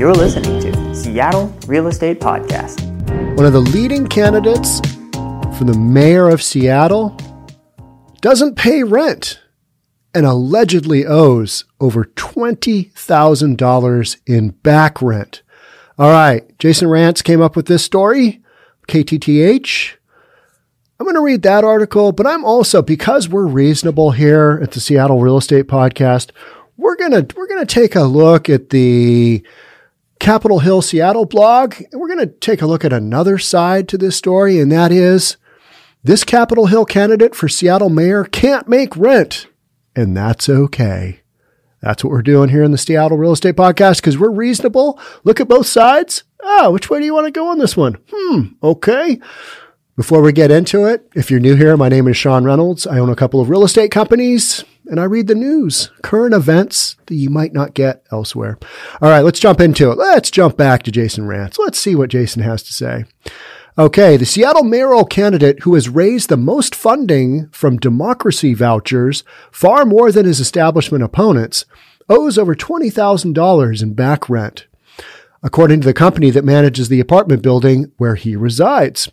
You're listening to Seattle Real Estate Podcast. One of the leading candidates for the mayor of Seattle doesn't pay rent and allegedly owes over $20,000 in back rent. All right, Jason Rantz came up with this story, KTTH. I'm going to read that article, but I'm also because we're reasonable here at the Seattle Real Estate Podcast, we're going to we're going to take a look at the Capitol Hill Seattle blog, and we're going to take a look at another side to this story, and that is this Capitol Hill candidate for Seattle mayor can't make rent, and that's okay. That's what we're doing here in the Seattle Real Estate Podcast because we're reasonable. Look at both sides. Ah, which way do you want to go on this one? Hmm, okay. Before we get into it, if you're new here, my name is Sean Reynolds. I own a couple of real estate companies and I read the news, current events that you might not get elsewhere. All right, let's jump into it. Let's jump back to Jason Rantz. Let's see what Jason has to say. Okay, the Seattle mayoral candidate who has raised the most funding from democracy vouchers, far more than his establishment opponents, owes over $20,000 in back rent, according to the company that manages the apartment building where he resides.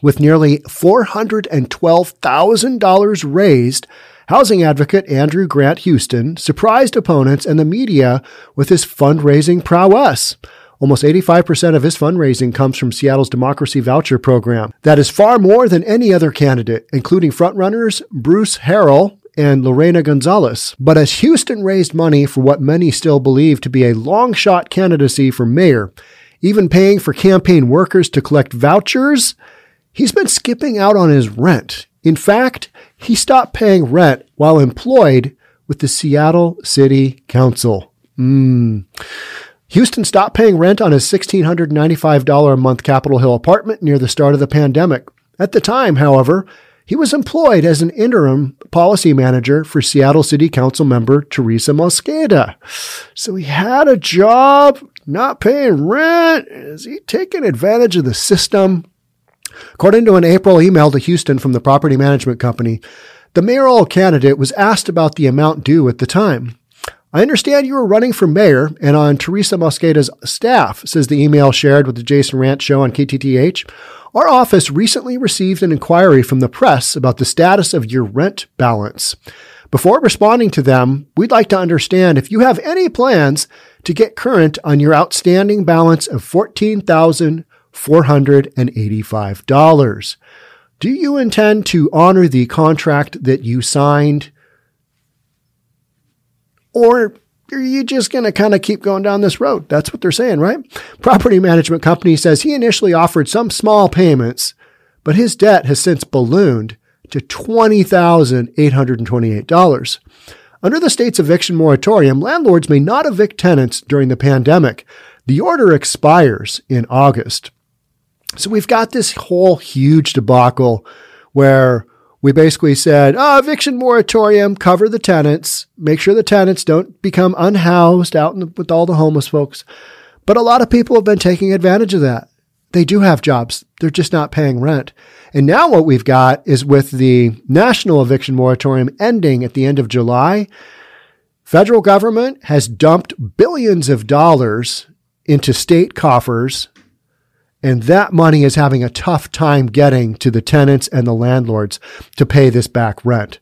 With nearly $412,000 raised, housing advocate Andrew Grant Houston surprised opponents and the media with his fundraising prowess. Almost 85% of his fundraising comes from Seattle's Democracy Voucher Program. That is far more than any other candidate, including frontrunners Bruce Harrell and Lorena Gonzalez. But as Houston raised money for what many still believe to be a long shot candidacy for mayor, even paying for campaign workers to collect vouchers, he's been skipping out on his rent. In fact, he stopped paying rent while employed with the Seattle City Council. Mm. Houston stopped paying rent on his $1,695 a month Capitol Hill apartment near the start of the pandemic. At the time, however, he was employed as an interim policy manager for Seattle City Council member Teresa Mosqueda. So he had a job, not paying rent. Is he taking advantage of the system? According to an April email to Houston from the property management company, the mayoral candidate was asked about the amount due at the time. I understand you were running for mayor and on Teresa Mosqueda's staff, says the email shared with the Jason Rantz show on KTTH. Our office recently received an inquiry from the press about the status of your rent balance. Before responding to them, we'd like to understand if you have any plans to get current on your outstanding balance of $14,485. Do you intend to honor the contract that you signed or are you just going to kind of keep going down this road? That's what they're saying, right? Property management company says he initially offered some small payments, but his debt has since ballooned to $20,828. Under the state's eviction moratorium, landlords may not evict tenants during the pandemic. The order expires in August. So we've got this whole huge debacle where we basically said, oh, eviction moratorium, cover the tenants, make sure the tenants don't become unhoused out the, with all the homeless folks. But a lot of people have been taking advantage of that. They do have jobs. They're just not paying rent. And now what we've got is with the national eviction moratorium ending at the end of July, federal government has dumped billions of dollars into state coffers and that money is having a tough time getting to the tenants and the landlords to pay this back rent.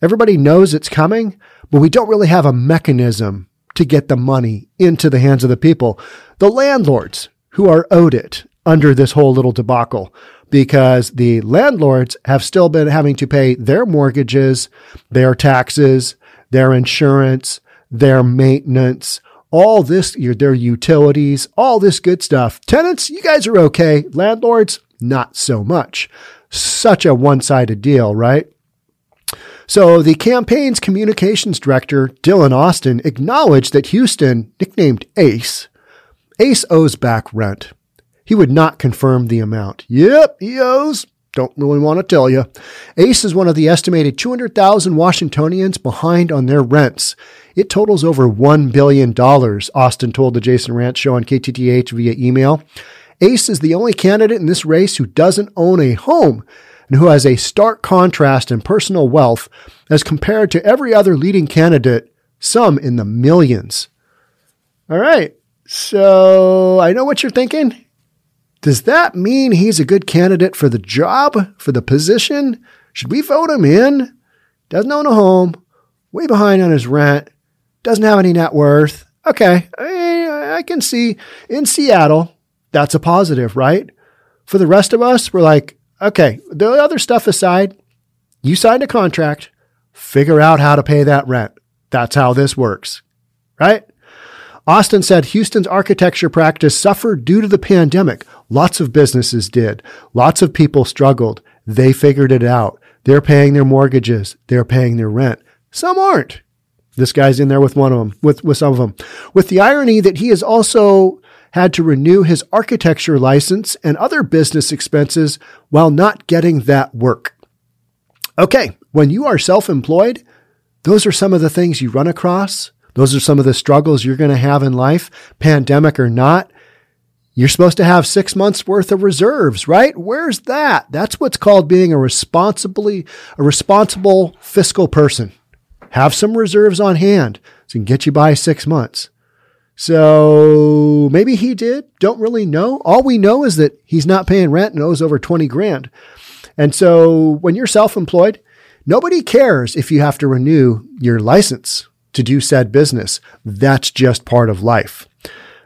Everybody knows it's coming, but we don't really have a mechanism to get the money into the hands of the people, the landlords who are owed it under this whole little debacle because the landlords have still been having to pay their mortgages, their taxes, their insurance, their maintenance, all this, your, their utilities, all this good stuff. Tenants, you guys are okay. Landlords, not so much. Such a one sided deal, right? So the campaign's communications director, Dylan Austin, acknowledged that Houston, nicknamed Ace, Ace owes back rent. He would not confirm the amount. Yep, he owes. Don't really want to tell you. Ace is one of the estimated 200,000 Washingtonians behind on their rents. It totals over $1 billion, Austin told the Jason Rantz show on KTTH via email. Ace is the only candidate in this race who doesn't own a home and who has a stark contrast in personal wealth as compared to every other leading candidate, some in the millions. All right. So I know what you're thinking. Does that mean he's a good candidate for the job, for the position? Should we vote him in? Doesn't own a home, way behind on his rent, doesn't have any net worth. Okay, I, can see in Seattle, that's a positive, right? For the rest of us, we're like, okay, the other stuff aside, you signed a contract, figure out how to pay that rent. That's how this works, right? Austin said Houston's architecture practice suffered due to the pandemic. Lots of businesses did. Lots of people struggled. They figured it out. They're paying their mortgages. They're paying their rent. Some aren't. This guy's in there with one of them, with, with some of them. With the irony that he has also had to renew his architecture license and other business expenses while not getting that work. Okay, when you are self employed, those are some of the things you run across. Those are some of the struggles you're going to have in life, pandemic or not. You're supposed to have six months worth of reserves, right? Where's that? That's what's called being a responsibly, a responsible fiscal person. Have some reserves on hand so can get you by six months. So maybe he did. Don't really know. All we know is that he's not paying rent and owes over 20 grand. And so when you're self-employed, nobody cares if you have to renew your license to do said business. That's just part of life.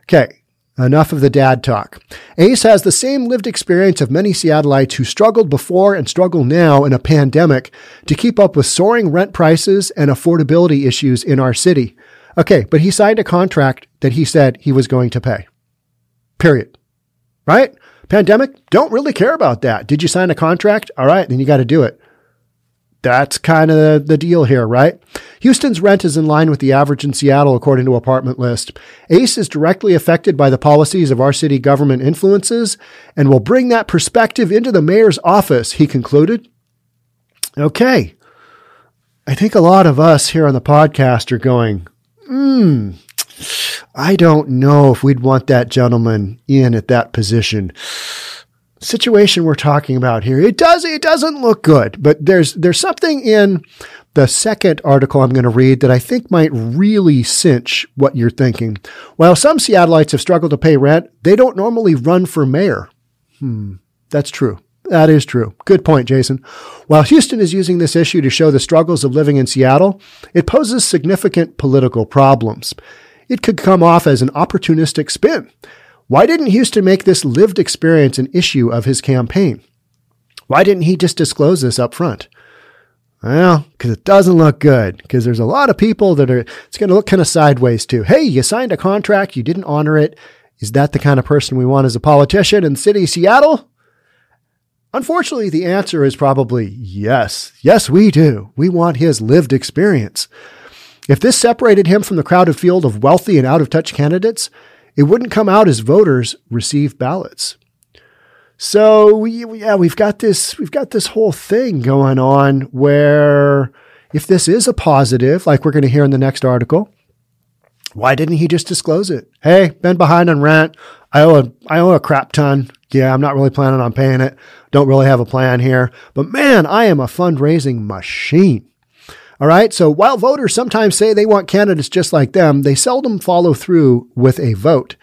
Okay. Enough of the dad talk. Ace has the same lived experience of many Seattleites who struggled before and struggle now in a pandemic to keep up with soaring rent prices and affordability issues in our city. Okay, but he signed a contract that he said he was going to pay. Period. Right? Pandemic, don't really care about that. Did you sign a contract? All right, then you got to do it. That's kind of the deal here, right? Houston's rent is in line with the average in Seattle, according to Apartment List. ACE is directly affected by the policies of our city government influences and will bring that perspective into the mayor's office, he concluded. Okay. I think a lot of us here on the podcast are going, hmm, I don't know if we'd want that gentleman in at that position situation we're talking about here. It does, it doesn't look good, but there's, there's something in the second article I'm going to read that I think might really cinch what you're thinking. While some Seattleites have struggled to pay rent, they don't normally run for mayor. Hmm, that's true. That is true. Good point, Jason. While Houston is using this issue to show the struggles of living in Seattle, it poses significant political problems. It could come off as an opportunistic spin. Why didn't Houston make this lived experience an issue of his campaign? Why didn't he just disclose this up front? Well, because it doesn't look good. Because there's a lot of people that are, it's going to look kind of sideways too. Hey, you signed a contract, you didn't honor it. Is that the kind of person we want as a politician in city Seattle? Unfortunately, the answer is probably yes. Yes, we do. We want his lived experience. If this separated him from the crowded field of wealthy and out of touch candidates, it wouldn't come out as voters receive ballots. So we, yeah, we've got this, we've got this whole thing going on where if this is a positive, like we're going to hear in the next article, why didn't he just disclose it? Hey, been behind on rent. I owe a, I owe a crap ton. Yeah, I'm not really planning on paying it. Don't really have a plan here, but man, I am a fundraising machine. All right. So while voters sometimes say they want candidates just like them, they seldom follow through with a vote.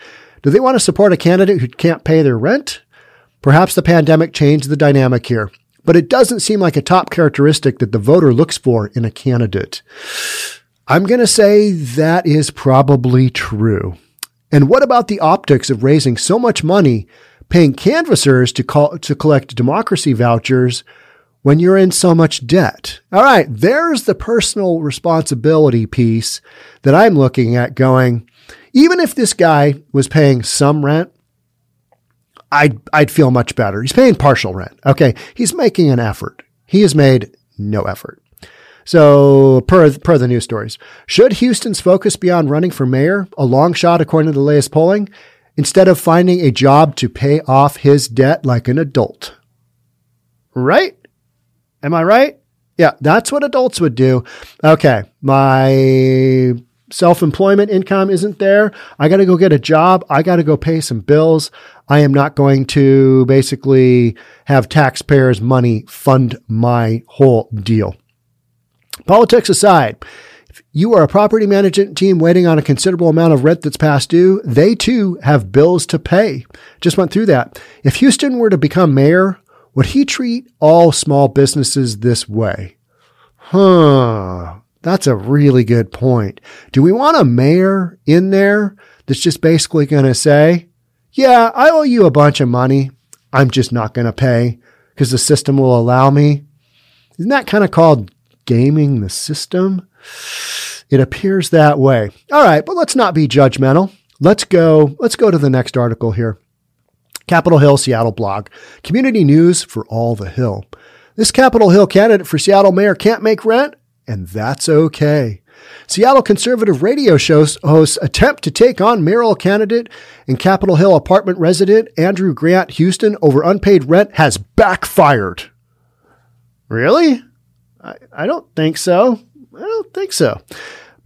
Do they want to support a candidate who can't pay their rent? Perhaps the pandemic changed the dynamic here, but it doesn't seem like a top characteristic that the voter looks for in a candidate. I'm going to say that is probably true. And what about the optics of raising so much money, paying canvassers to call, to collect democracy vouchers when you're in so much debt. All right, there's the personal responsibility piece that I'm looking at going, even if this guy was paying some rent, I'd, I'd feel much better. He's paying partial rent. Okay. He's making an effort. He has made no effort. So, per, per the news stories, should Houston's focus be on running for mayor, a long shot according to the latest polling, instead of finding a job to pay off his debt like an adult? Right? Am I right? Yeah, that's what adults would do. Okay, my self employment income isn't there. I got to go get a job. I got to go pay some bills. I am not going to basically have taxpayers' money fund my whole deal. Politics aside, if If you are a property management team waiting on a considerable amount of rent that's past due, they too have bills to pay. Just went through that. If Houston were to become mayor, would he treat all small businesses this way? Huh. That's a really good point. Do we want a mayor in there that's just basically going to say, yeah, I owe you a bunch of money. I'm just not going to pay because the system will allow me. Isn't that kind of called gaming the system? It appears that way. All right, but let's not be judgmental. Let's go, let's go to the next article here. Capitol Hill Seattle blog. Community news for all the Hill. This Capitol Hill candidate for Seattle mayor can't make rent, and that's okay. Seattle conservative radio show hosts attempt to take on mayoral candidate and Capitol Hill apartment resident Andrew Grant Houston over unpaid rent has backfired. Really? I, I don't think so. I don't think so.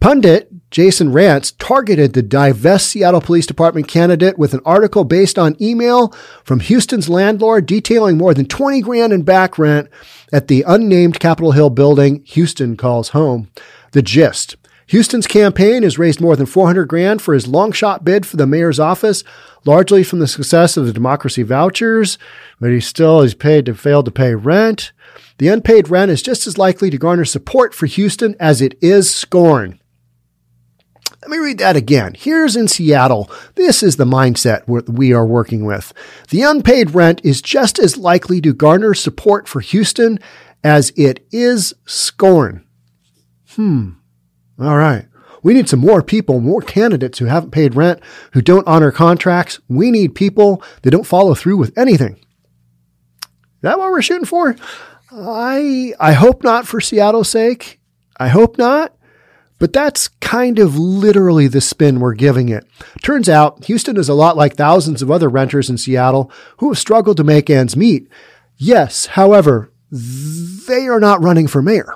Pundit Jason Rantz targeted the Divest Seattle Police Department candidate with an article based on email from Houston's landlord detailing more than 20 grand in back rent at the unnamed Capitol Hill building Houston calls home. The gist. Houston's campaign has raised more than 400 grand for his long shot bid for the mayor's office, largely from the success of the democracy vouchers, but he still is paid to fail to pay rent. The unpaid rent is just as likely to garner support for Houston as it is scorn. Let me read that again. Here's in Seattle. This is the mindset we are working with. The unpaid rent is just as likely to garner support for Houston as it is scorn. Hmm. All right. We need some more people, more candidates who haven't paid rent, who don't honor contracts. We need people that don't follow through with anything. Is that what we're shooting for? I I hope not for Seattle's sake. I hope not. But that's kind of literally the spin we're giving it. Turns out Houston is a lot like thousands of other renters in Seattle who have struggled to make ends meet. Yes, however, they are not running for mayor.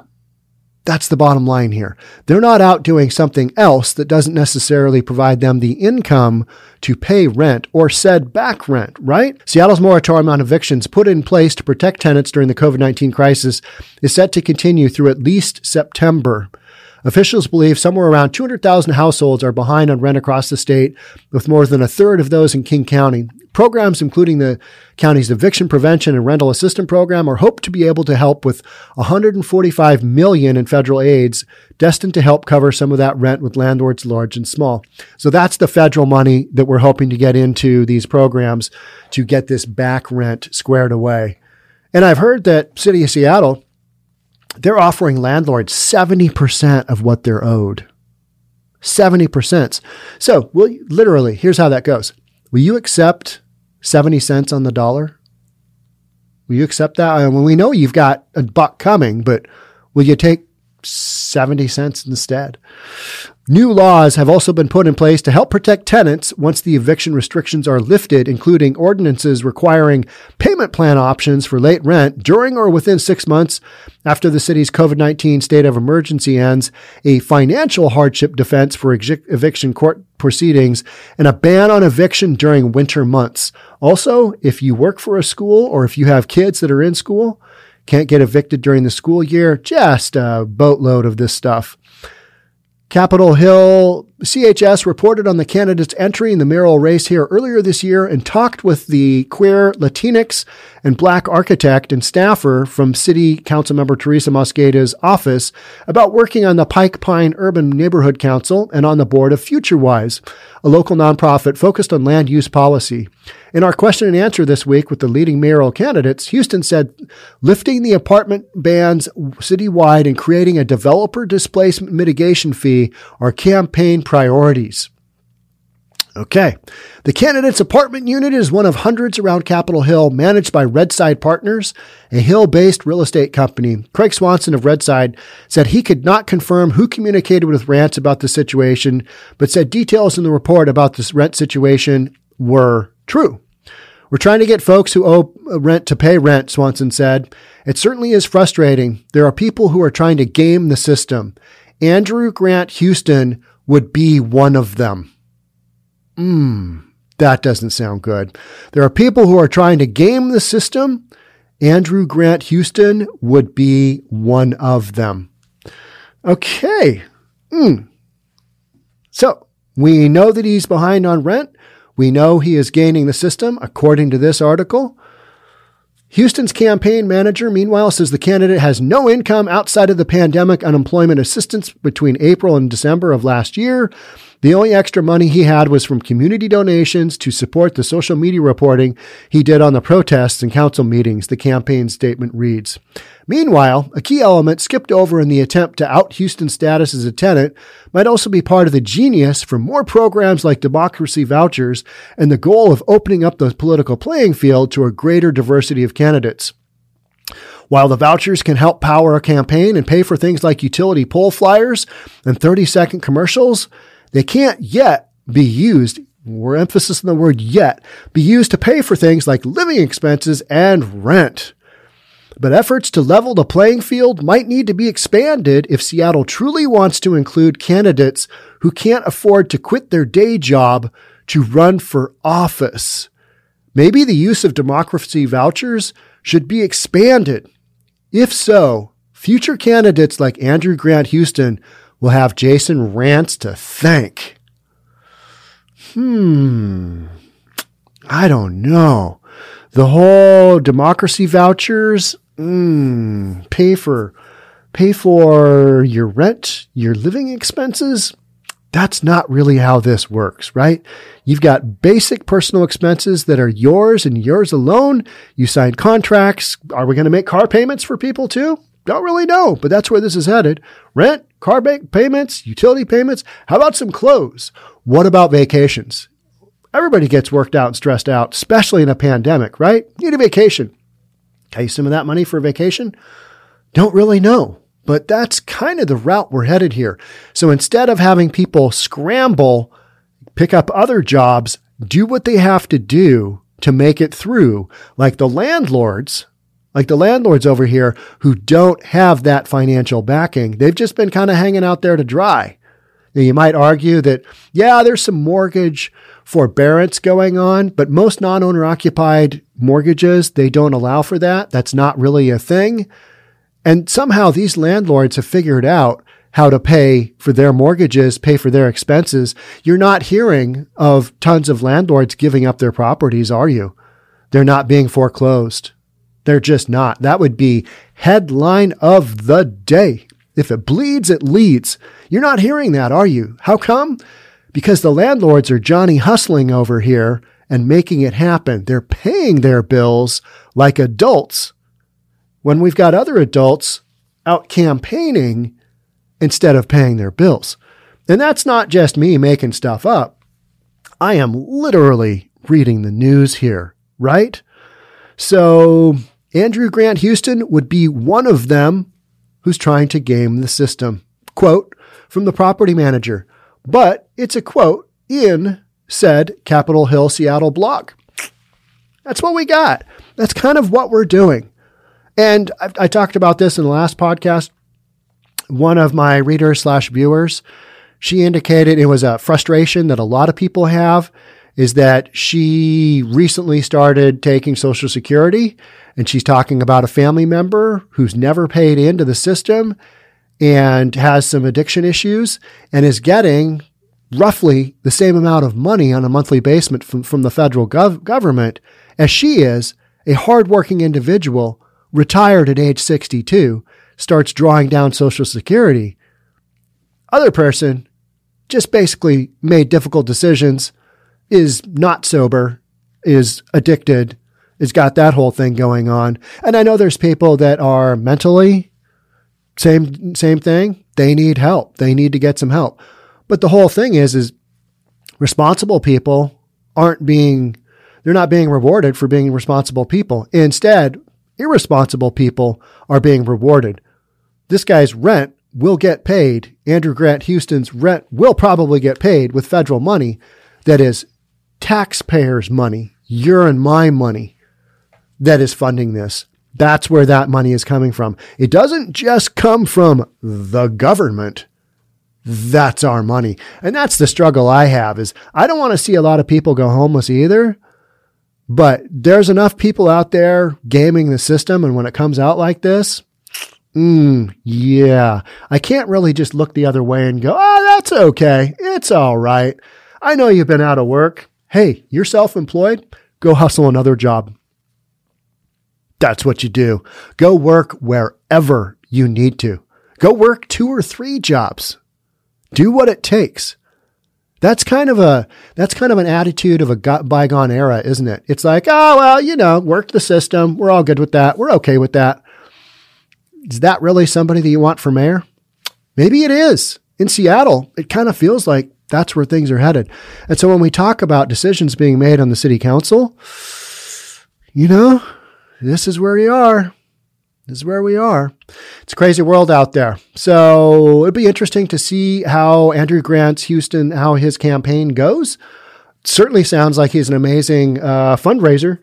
That's the bottom line here. They're not out doing something else that doesn't necessarily provide them the income to pay rent or said back rent, right? Seattle's moratorium on evictions put in place to protect tenants during the COVID 19 crisis is set to continue through at least September. Officials believe somewhere around 200,000 households are behind on rent across the state, with more than a third of those in King County. Programs, including the county's eviction prevention and rental assistance program, are hoped to be able to help with 145 million in federal aids destined to help cover some of that rent with landlords large and small. So that's the federal money that we're hoping to get into these programs to get this back rent squared away. And I've heard that City of Seattle they're offering landlords 70% of what they're owed. 70%. So, will you, literally, here's how that goes. Will you accept 70 cents on the dollar? Will you accept that? Mean, we know you've got a buck coming, but will you take 70 cents instead? New laws have also been put in place to help protect tenants once the eviction restrictions are lifted, including ordinances requiring payment plan options for late rent during or within six months after the city's COVID 19 state of emergency ends, a financial hardship defense for eviction court proceedings, and a ban on eviction during winter months. Also, if you work for a school or if you have kids that are in school, can't get evicted during the school year, just a boatload of this stuff. Capitol Hill CHS reported on the candidates entering the mayoral race here earlier this year and talked with the queer Latinx and black architect and staffer from City Council member Teresa Mosqueda's office about working on the Pike Pine Urban Neighborhood Council and on the board of FutureWise, a local nonprofit focused on land use policy. In our question and answer this week with the leading mayoral candidates, Houston said lifting the apartment bans citywide and creating a developer displacement mitigation fee are campaign priorities. Okay. The candidate's apartment unit is one of hundreds around Capitol Hill managed by Redside Partners, a Hill based real estate company. Craig Swanson of Redside said he could not confirm who communicated with Rantz about the situation, but said details in the report about this rent situation were true. We're trying to get folks who owe rent to pay rent, Swanson said. It certainly is frustrating. There are people who are trying to game the system. Andrew Grant Houston would be one of them. Mmm, that doesn't sound good. There are people who are trying to game the system. Andrew Grant Houston would be one of them. Okay. Hmm. So we know that he's behind on rent. We know he is gaining the system, according to this article. Houston's campaign manager, meanwhile, says the candidate has no income outside of the pandemic unemployment assistance between April and December of last year. The only extra money he had was from community donations to support the social media reporting he did on the protests and council meetings, the campaign statement reads. Meanwhile, a key element skipped over in the attempt to out Houston's status as a tenant might also be part of the genius for more programs like democracy vouchers and the goal of opening up the political playing field to a greater diversity of candidates. While the vouchers can help power a campaign and pay for things like utility pole flyers and 30 second commercials, they can't yet be used, we're emphasis on the word yet, be used to pay for things like living expenses and rent. But efforts to level the playing field might need to be expanded if Seattle truly wants to include candidates who can't afford to quit their day job to run for office. Maybe the use of democracy vouchers should be expanded. If so, future candidates like Andrew Grant Houston will have Jason Rantz to thank. Hmm. I don't know. The whole democracy vouchers, mm, pay for pay for your rent, your living expenses. That's not really how this works, right? You've got basic personal expenses that are yours and yours alone. You sign contracts. Are we going to make car payments for people too? Don't really know, but that's where this is headed. Rent, car payments, utility payments. How about some clothes? What about vacations? Everybody gets worked out and stressed out, especially in a pandemic, right? Need a vacation. Pay some of that money for a vacation? Don't really know, but that's kind of the route we're headed here. So instead of having people scramble, pick up other jobs, do what they have to do to make it through, like the landlords like the landlords over here who don't have that financial backing. They've just been kind of hanging out there to dry. Now, You might argue that, yeah, there's some mortgage forbearance going on, but most non owner occupied mortgages, they don't allow for that. That's not really a thing. And somehow these landlords have figured out how to pay for their mortgages, pay for their expenses. You're not hearing of tons of landlords giving up their properties, are you? They're not being foreclosed. They're just not. That would be headline of the day. If it bleeds, it leads. You're not hearing that, are you? How come? Because the landlords are Johnny hustling over here and making it happen. They're paying their bills like adults when we've got other adults out campaigning instead of paying their bills. And that's not just me making stuff up. I am literally reading the news here, right? So Andrew Grant Houston would be one of them who's trying to game the system. Quote from the property manager, but it's a quote in said Capitol Hill Seattle blog. That's what we got. That's kind of what we're doing. And I, I talked about this in the last podcast. One of my readers slash viewers, she indicated it was a frustration that a lot of people have is that she recently started taking Social Security and she's talking about a family member who's never paid into the system and has some addiction issues and is getting roughly the same amount of money on a monthly basis from, from the federal gov- government as she is, a hardworking individual, retired at age 62, starts drawing down Social Security. Other person just basically made difficult decisions, is not sober, is addicted, has got that whole thing going on. And I know there's people that are mentally same same thing. They need help. They need to get some help. But the whole thing is is responsible people aren't being they're not being rewarded for being responsible people. Instead, irresponsible people are being rewarded. This guy's rent will get paid. Andrew Grant Houston's rent will probably get paid with federal money that is taxpayers' money, your and my money that is funding this. That's where that money is coming from. It doesn't just come from the government. That's our money. And that's the struggle I have is I don't want to see a lot of people go homeless either. But there's enough people out there gaming the system and when it comes out like this, mm, yeah, I can't really just look the other way and go, oh, that's okay. It's all right. I know you've been out of work. Hey, you're self employed. Go hustle another job. That's what you do. Go work wherever you need to. Go work two or three jobs. Do what it takes. That's kind of a that's kind of an attitude of a bygone era, isn't it? It's like, oh well, you know, work the system. We're all good with that. We're okay with that. Is that really somebody that you want for mayor? Maybe it is. In Seattle, it kind of feels like that's where things are headed. And so when we talk about decisions being made on the city council, you know, this is where we are. This is where we are. It's a crazy world out there. So it'd be interesting to see how Andrew Grant's Houston, how his campaign goes. certainly sounds like he's an amazing uh, fundraiser.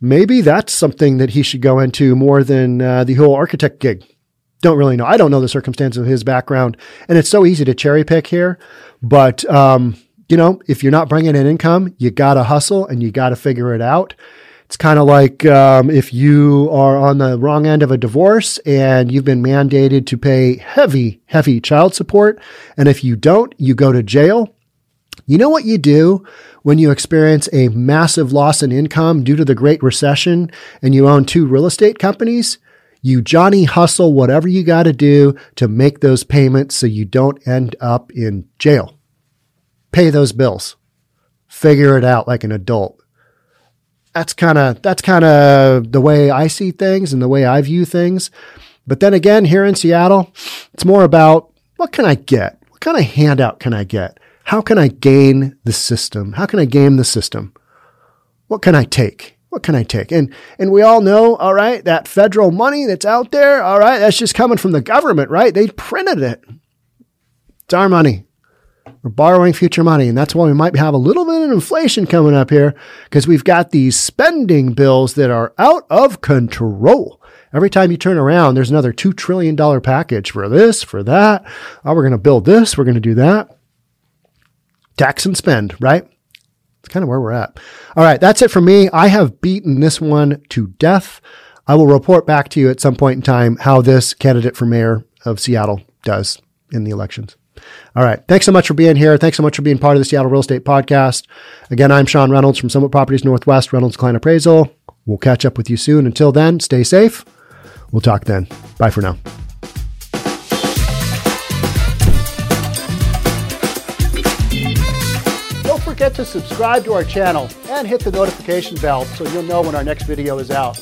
Maybe that's something that he should go into more than uh, the whole architect gig. Don't really know. I don't know the circumstances of his background, and it's so easy to cherry pick here. But um, you know, if you're not bringing in income, you got to hustle and you got to figure it out. It's kind of like um, if you are on the wrong end of a divorce and you've been mandated to pay heavy, heavy child support. And if you don't, you go to jail. You know what you do when you experience a massive loss in income due to the Great Recession and you own two real estate companies? You Johnny hustle whatever you got to do to make those payments so you don't end up in jail. Pay those bills. Figure it out like an adult that's kind of that's kind of the way I see things and the way I view things. But then again, here in Seattle, it's more about what can I get? What kind of handout can I get? How can I gain the system? How can I game the system? What can I take? What can I take? And and we all know, all right, that federal money that's out there, all right, that's just coming from the government, right? They printed it. It's our money. We're borrowing future money. And that's why we might have a little bit of inflation coming up here because we've got these spending bills that are out of control. Every time you turn around, there's another $2 trillion package for this, for that. Oh, we're going to build this. We're going to do that. Tax and spend, right? It's kind of where we're at. All right. That's it for me. I have beaten this one to death. I will report back to you at some point in time how this candidate for mayor of Seattle does in the elections. All right. Thanks so much for being here. Thanks so much for being part of the Seattle Real Estate Podcast. Again, I'm Sean Reynolds from Summit Properties Northwest, Reynolds Kline Appraisal. We'll catch up with you soon. Until then, stay safe. We'll talk then. Bye for now. Don't forget to subscribe to our channel and hit the notification bell so you'll know when our next video is out.